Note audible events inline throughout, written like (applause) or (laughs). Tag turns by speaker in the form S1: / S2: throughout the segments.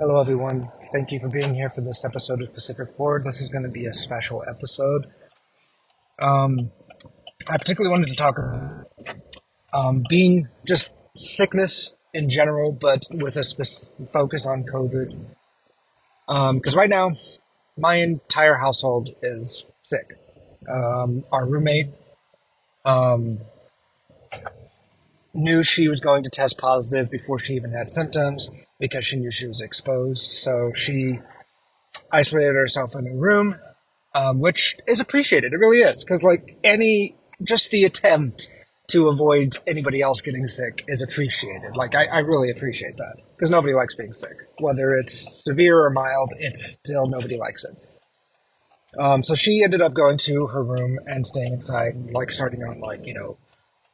S1: Hello, everyone. Thank you for being here for this episode of Pacific Board. This is going to be a special episode. Um, I particularly wanted to talk about um, being just sickness in general, but with a focus on COVID. Because um, right now, my entire household is sick. Um, our roommate um, knew she was going to test positive before she even had symptoms because she knew she was exposed. So she isolated herself in a room, um, which is appreciated. It really is. Because, like, any, just the attempt to avoid anybody else getting sick is appreciated. Like, I, I really appreciate that. Because nobody likes being sick. Whether it's severe or mild, it's still nobody likes it. Um, so she ended up going to her room and staying inside, like starting on like you know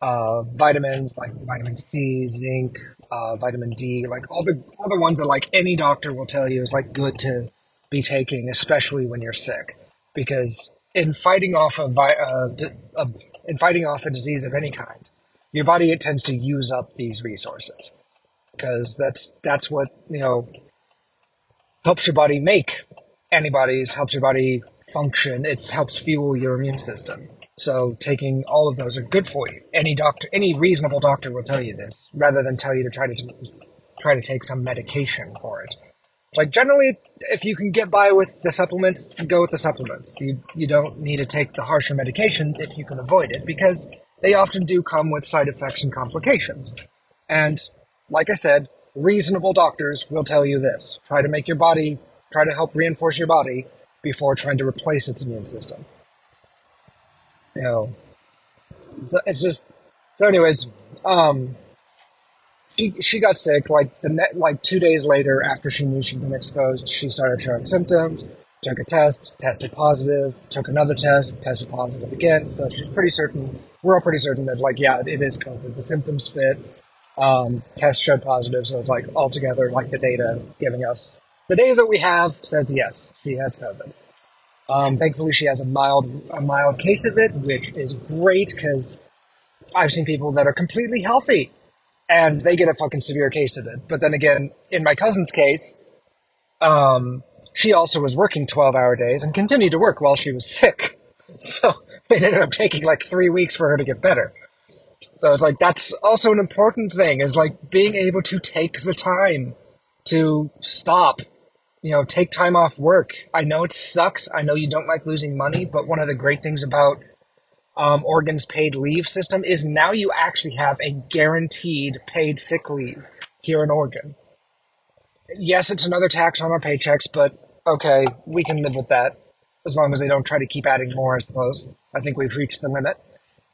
S1: uh, vitamins like vitamin C, zinc, uh, vitamin D, like all the all the ones that like any doctor will tell you is like good to be taking, especially when you're sick, because in fighting off a, vi- uh, a in fighting off a disease of any kind, your body it tends to use up these resources because that's that's what you know helps your body make antibodies, helps your body function, it helps fuel your immune system. So taking all of those are good for you. Any doctor, any reasonable doctor will tell you this, rather than tell you to try to try to take some medication for it. Like generally, if you can get by with the supplements, go with the supplements. You you don't need to take the harsher medications if you can avoid it, because they often do come with side effects and complications. And like I said, reasonable doctors will tell you this: try to make your body, try to help reinforce your body before trying to replace its immune system you know, it's just so. Anyways, um, she she got sick like the net like two days later after she knew she'd been exposed. She started showing symptoms. Took a test, tested positive. Took another test, tested positive again. So she's pretty certain. We're all pretty certain that like yeah, it is COVID. The symptoms fit. Um, test showed positive, so like altogether, like the data giving us the data that we have says yes, she has COVID. Um, thankfully, she has a mild a mild case of it, which is great because I've seen people that are completely healthy and they get a fucking severe case of it. But then again, in my cousin's case, um, she also was working 12 hour days and continued to work while she was sick. (laughs) So it ended up taking like three weeks for her to get better. So it's like that's also an important thing is like being able to take the time to stop you know, take time off work. I know it sucks. I know you don't like losing money, but one of the great things about um, Oregon's paid leave system is now you actually have a guaranteed paid sick leave here in Oregon. Yes, it's another tax on our paychecks, but okay, we can live with that as long as they don't try to keep adding more, I suppose. I think we've reached the limit.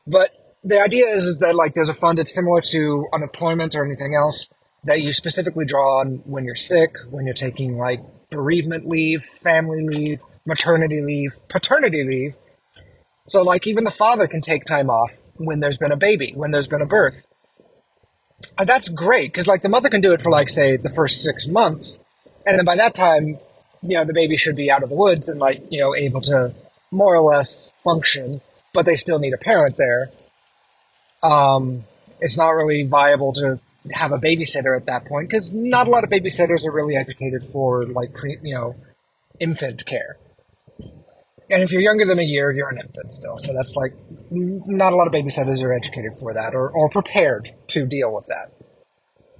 S1: But the idea is, is that like there's a fund that's similar to unemployment or anything else that you specifically draw on when you're sick, when you're taking like bereavement leave, family leave, maternity leave, paternity leave. So, like, even the father can take time off when there's been a baby, when there's been a birth. And that's great because, like, the mother can do it for, like, say, the first six months. And then by that time, you know, the baby should be out of the woods and, like, you know, able to more or less function, but they still need a parent there. Um, it's not really viable to have a babysitter at that point because not a lot of babysitters are really educated for like pre, you know infant care. And if you're younger than a year, you're an infant still. So that's like not a lot of babysitters are educated for that or, or prepared to deal with that.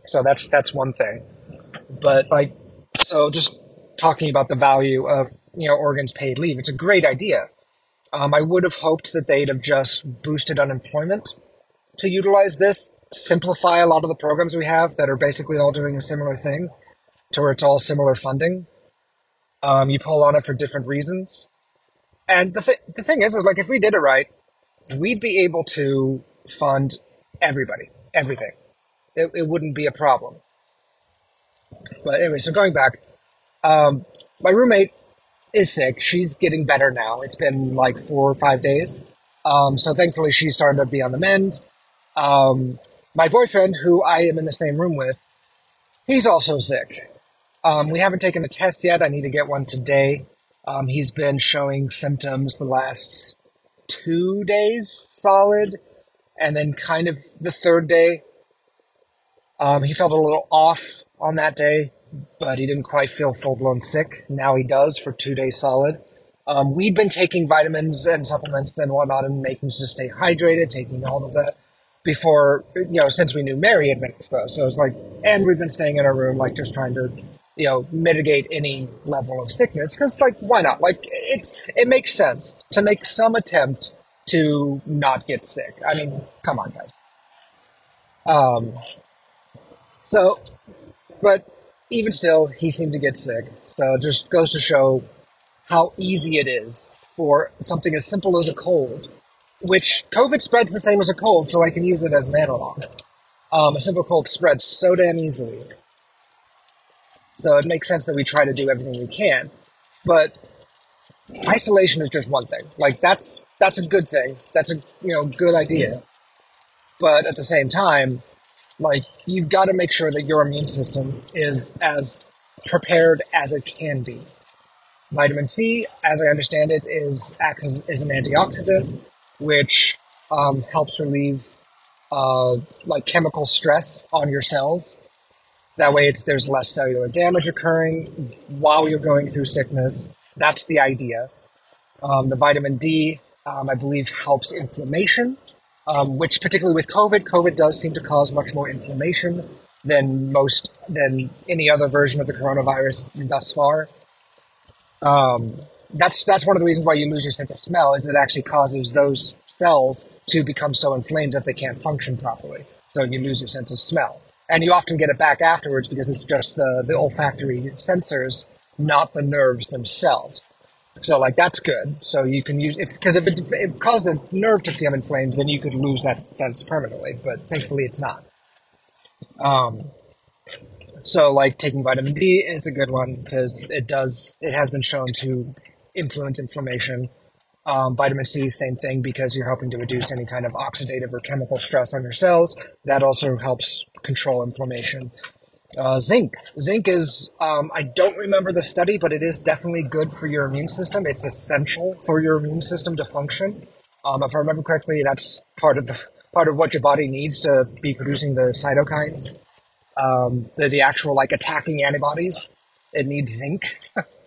S1: So that's that's one thing. But like so just talking about the value of you know Oregon's paid leave, it's a great idea. Um, I would have hoped that they'd have just boosted unemployment to utilize this simplify a lot of the programs we have that are basically all doing a similar thing to where it's all similar funding. Um, you pull on it for different reasons. And the, th- the thing is, is like if we did it right, we'd be able to fund everybody, everything. It, it wouldn't be a problem. But anyway, so going back, um, my roommate is sick. She's getting better now. It's been like four or five days. Um, so thankfully, she's starting to be on the mend. Um, my boyfriend, who I am in the same room with, he's also sick. Um, we haven't taken a test yet. I need to get one today. Um, he's been showing symptoms the last two days solid, and then kind of the third day. Um, he felt a little off on that day, but he didn't quite feel full blown sick. Now he does for two days solid. Um, we've been taking vitamins and supplements and whatnot and making sure to stay hydrated, taking all of that before, you know, since we knew Mary had been exposed. So it's like, and we've been staying in our room, like just trying to, you know, mitigate any level of sickness. Cause like, why not? Like, it, it makes sense to make some attempt to not get sick. I mean, come on, guys. Um, so, but even still, he seemed to get sick. So it just goes to show how easy it is for something as simple as a cold, which COVID spreads the same as a cold, so I can use it as an analog. Um, a simple cold spreads so damn easily. So it makes sense that we try to do everything we can. But isolation is just one thing. Like that's that's a good thing. That's a you know good idea. But at the same time, like you've got to make sure that your immune system is as prepared as it can be. Vitamin C, as I understand it, is acts as, as an antioxidant, which um, helps relieve uh, like chemical stress on your cells. That way, it's there's less cellular damage occurring while you're going through sickness. That's the idea. Um, the vitamin D, um, I believe, helps inflammation, um, which particularly with COVID, COVID does seem to cause much more inflammation than most than any other version of the coronavirus thus far. Um, that's that's one of the reasons why you lose your sense of smell is it actually causes those cells to become so inflamed that they can't function properly. So you lose your sense of smell, and you often get it back afterwards because it's just the the olfactory sensors, not the nerves themselves. So like that's good. So you can use because if, it, if it caused the nerve to become inflamed, then you could lose that sense permanently. But thankfully, it's not. Um, so, like taking vitamin D is a good one because it does. It has been shown to influence inflammation. Um, vitamin C, same thing, because you're helping to reduce any kind of oxidative or chemical stress on your cells. That also helps control inflammation. Uh, zinc. Zinc is, um, I don't remember the study, but it is definitely good for your immune system. It's essential for your immune system to function. Um, if I remember correctly, that's part of the part of what your body needs to be producing the cytokines um, the, the actual like attacking antibodies. It needs zinc. (laughs)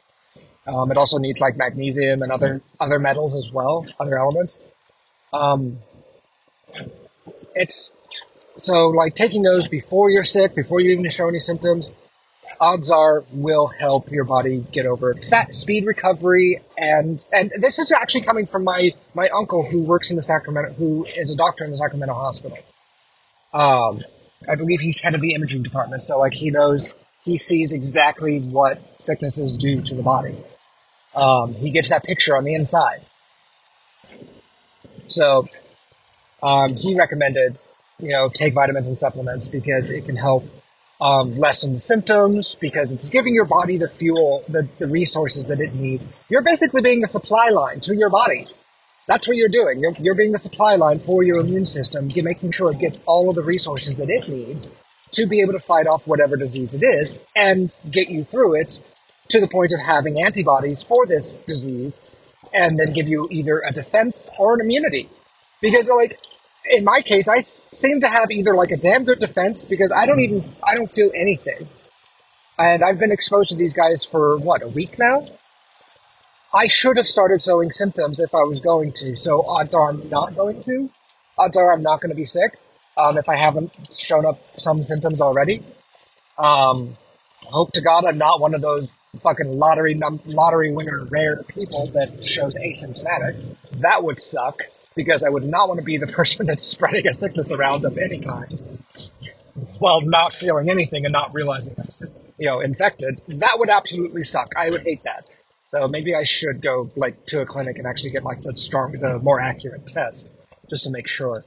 S1: um, it also needs like magnesium and other other metals as well, other elements. Um, it's so like taking those before you're sick, before you even show any symptoms. Odds are will help your body get over. Fat speed recovery and and this is actually coming from my my uncle who works in the Sacramento who is a doctor in the Sacramento hospital. Um, I believe he's head of the imaging department, so like he knows, he sees exactly what sicknesses do to the body. Um, he gets that picture on the inside. So um, he recommended, you know, take vitamins and supplements because it can help um, lessen the symptoms because it's giving your body the fuel, the, the resources that it needs. You're basically being the supply line to your body. That's what you're doing. You're, you're being the supply line for your immune system. You're making sure it gets all of the resources that it needs to be able to fight off whatever disease it is and get you through it to the point of having antibodies for this disease and then give you either a defense or an immunity. Because like in my case, I seem to have either like a damn good defense because I don't even I don't feel anything, and I've been exposed to these guys for what a week now, I should have started showing symptoms if I was going to. So odds are I'm not going to. Odds are I'm not going to be sick um, if I haven't shown up some symptoms already. Um, hope to God I'm not one of those fucking lottery num- lottery winner rare people that shows asymptomatic. That would suck because I would not want to be the (laughs) person that's spreading a sickness around of any kind while not feeling anything and not realizing I'm, you know, infected. That would absolutely suck. I would hate that. So maybe I should go like to a clinic and actually get like the strong, the more accurate test just to make sure.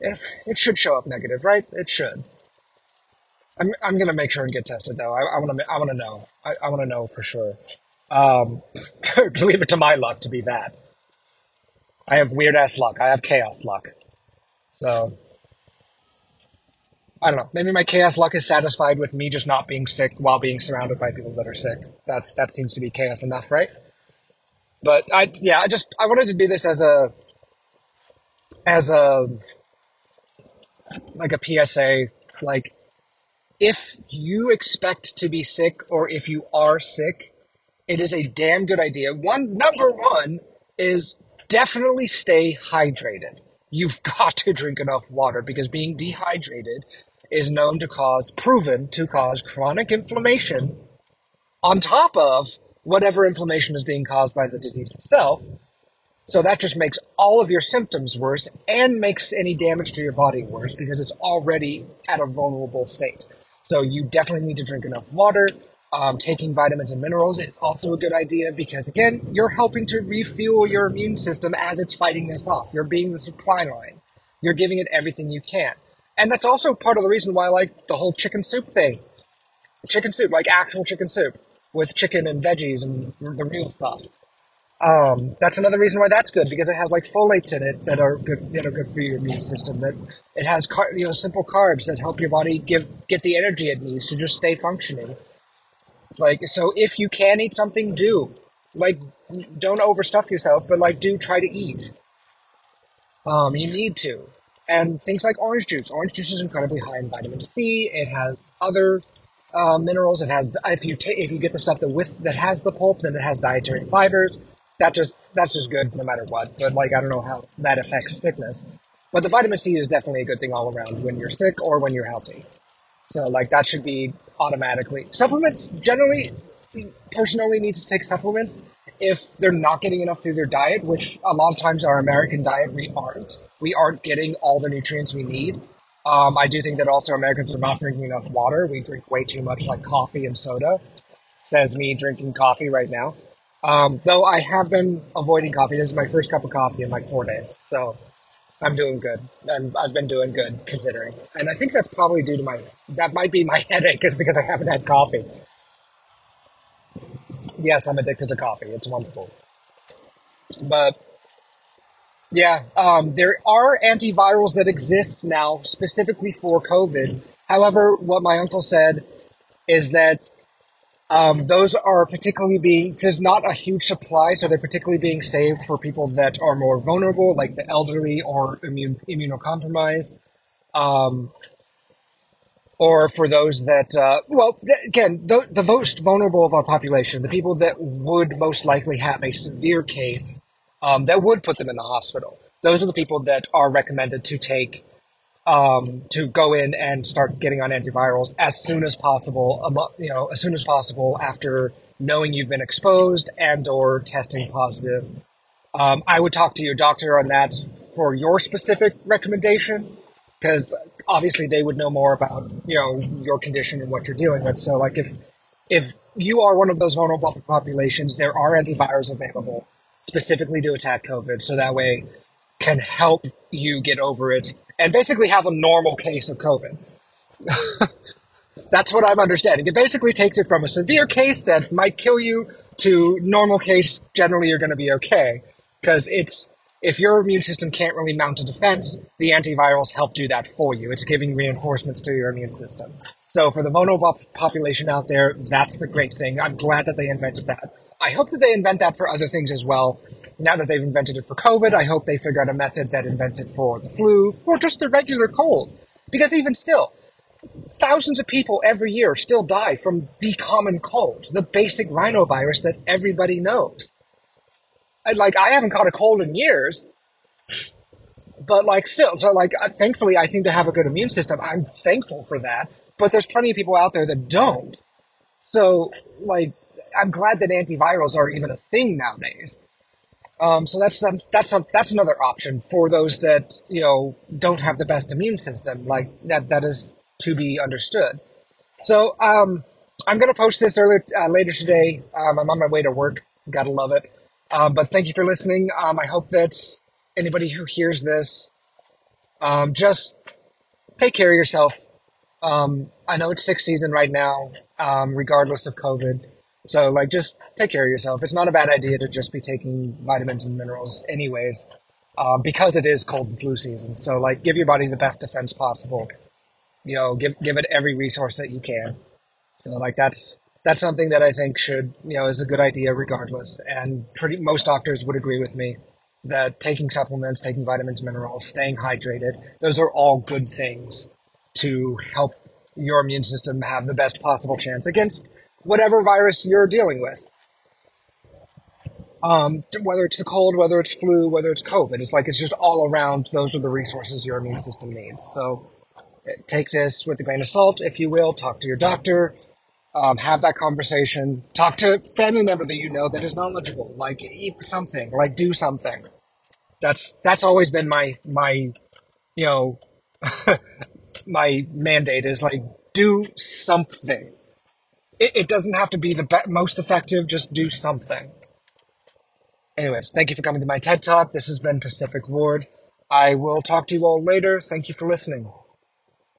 S1: If it should show up negative, right? It should. I'm, I'm gonna make sure and get tested though. I, I want to I want to know. I, I want to know for sure. Um, (laughs) leave it to my luck to be that. I have weird ass luck. I have chaos luck. So I don't know. Maybe my chaos luck is satisfied with me just not being sick while being surrounded by people that are sick. That that seems to be chaos enough, right? But I yeah, I just I wanted to do this as a as a like a PSA like if you expect to be sick or if you are sick, it is a damn good idea. One number one is definitely stay hydrated. You've (laughs) got to drink enough water because being dehydrated is known to cause, proven to cause chronic inflammation on top of whatever inflammation is being caused by the disease itself. So that just makes all of your symptoms worse and makes any damage to your body worse because it's already at a vulnerable state. So you definitely need to drink enough water. Um, taking vitamins and minerals is also a good idea because, again, you're helping to refuel your immune system as it's fighting this off. You're being the supply line. You're giving it everything you can. And that's also part of the reason why I like the whole chicken soup thing. Chicken soup, like actual chicken soup with chicken and veggies and the real stuff. Um, that's another reason why that's good because it has like folates in it that are good that are good for your immune system. That it has car- you know simple carbs that help your body give get the energy it needs to just stay functioning. It's like so if you can eat something, do like don't overstuff yourself, but like do try to eat. Um, you need to, and things like orange juice. Orange juice is incredibly high in vitamin C. It has other uh, minerals. It has if you ta- if you get the stuff that with that has the pulp, then it has dietary fibers. That just that's just good no matter what. But like I don't know how that affects sickness. But the vitamin C is definitely a good thing all around when you're sick or when you're healthy. So like that should be automatically supplements. Generally, person only needs to take supplements if they're not getting enough through their diet, which a lot of times our American diet we aren't. We aren't getting all the nutrients we need. Um, I do think that also Americans are not drinking enough water. We drink way too much like coffee and soda. Says me drinking coffee right now. Um, though I have been avoiding coffee. This is my first cup of coffee in like four days. So I'm doing good. And I've been doing good considering. And I think that's probably due to my, that might be my (laughs) headache is because I haven't had coffee. Yes, I'm addicted to coffee. It's wonderful. But yeah, um, there are antivirals that exist now specifically for COVID. However, what my uncle said is that um, those are particularly being, there's not a huge supply, so they're particularly being saved for people that are more vulnerable, like the elderly or immune, immunocompromised. Um, or for those that, uh, well, again, the, the most vulnerable of our population, the people that would most likely have a severe case um, that would put them in the hospital. Those are the people that are recommended to take um, to go in and start getting on antivirals as soon as possible. You know, as soon as possible after knowing you've been exposed and or testing positive. Um, I would talk to your doctor on that for your specific recommendation because obviously they would know more about you know your condition and what you're dealing with. So like if if you are one of those vulnerable populations, there are antivirals available specifically to attack COVID, so that way can help you get over it and basically have a normal case of COVID. That's what I'm understanding. It basically takes it from a severe case that might kill you to normal case. Generally, you're going to be okay because it's if your immune system can't really mount a defense, the antivirals help do that for you. It's giving reinforcements to your immune system. So for the vulnerable population out there, that's the great thing. I'm glad that they invented that. I hope that they invent that for other things as well. Now that they've invented it for COVID, I hope they figure out a method that invents it for the flu or just the regular cold. Because even still, thousands of people every year still die from the common cold, the basic rhinovirus that everybody knows. And like, I haven't caught a cold in years, but like still, so like, uh, thankfully I seem to have a good immune system. I'm thankful for that but there's plenty of people out there that don't. So, like, I'm glad that antivirals are even a thing nowadays. Um, so that's that's that's another option for those that you know don't have the best immune system. Like that that is to be understood. So um, I'm gonna post this earlier uh, later today. Um, I'm on my way to work. Gotta love it. Um, but thank you for listening. Um, I hope that anybody who hears this um, just take care of yourself. I know it's sixth season right now, regardless of COVID. So, like, just take care of yourself. It's not a bad idea to just be taking vitamins and minerals, anyways, um, because it is cold and flu season. So, like, give your body the best defense possible. You know, give give it every resource that you can. So, like, that's that's something that I think should, you know, is a good idea regardless. And pretty most doctors would agree with me that taking supplements, taking vitamins, minerals, staying hydrated, those are all good things to help your immune system have the best possible chance against whatever virus you're dealing with. Um, whether it's the cold, whether it's flu, whether it's COVID, it's like it's just all around. Those are the resources your immune system needs. So take this with a grain of salt, if you will. Talk to your doctor. Um, have that conversation. Talk to a family member that you know that is knowledgeable. Like eat something. Like do something. That's that's always been my my you know (laughs) my mandate is like do something. It, it doesn't have to be the be- most effective. Just do something. Anyways, thank you for coming to my TED Talk. This has been Pacific Ward. I will talk to you all later. Thank you for listening.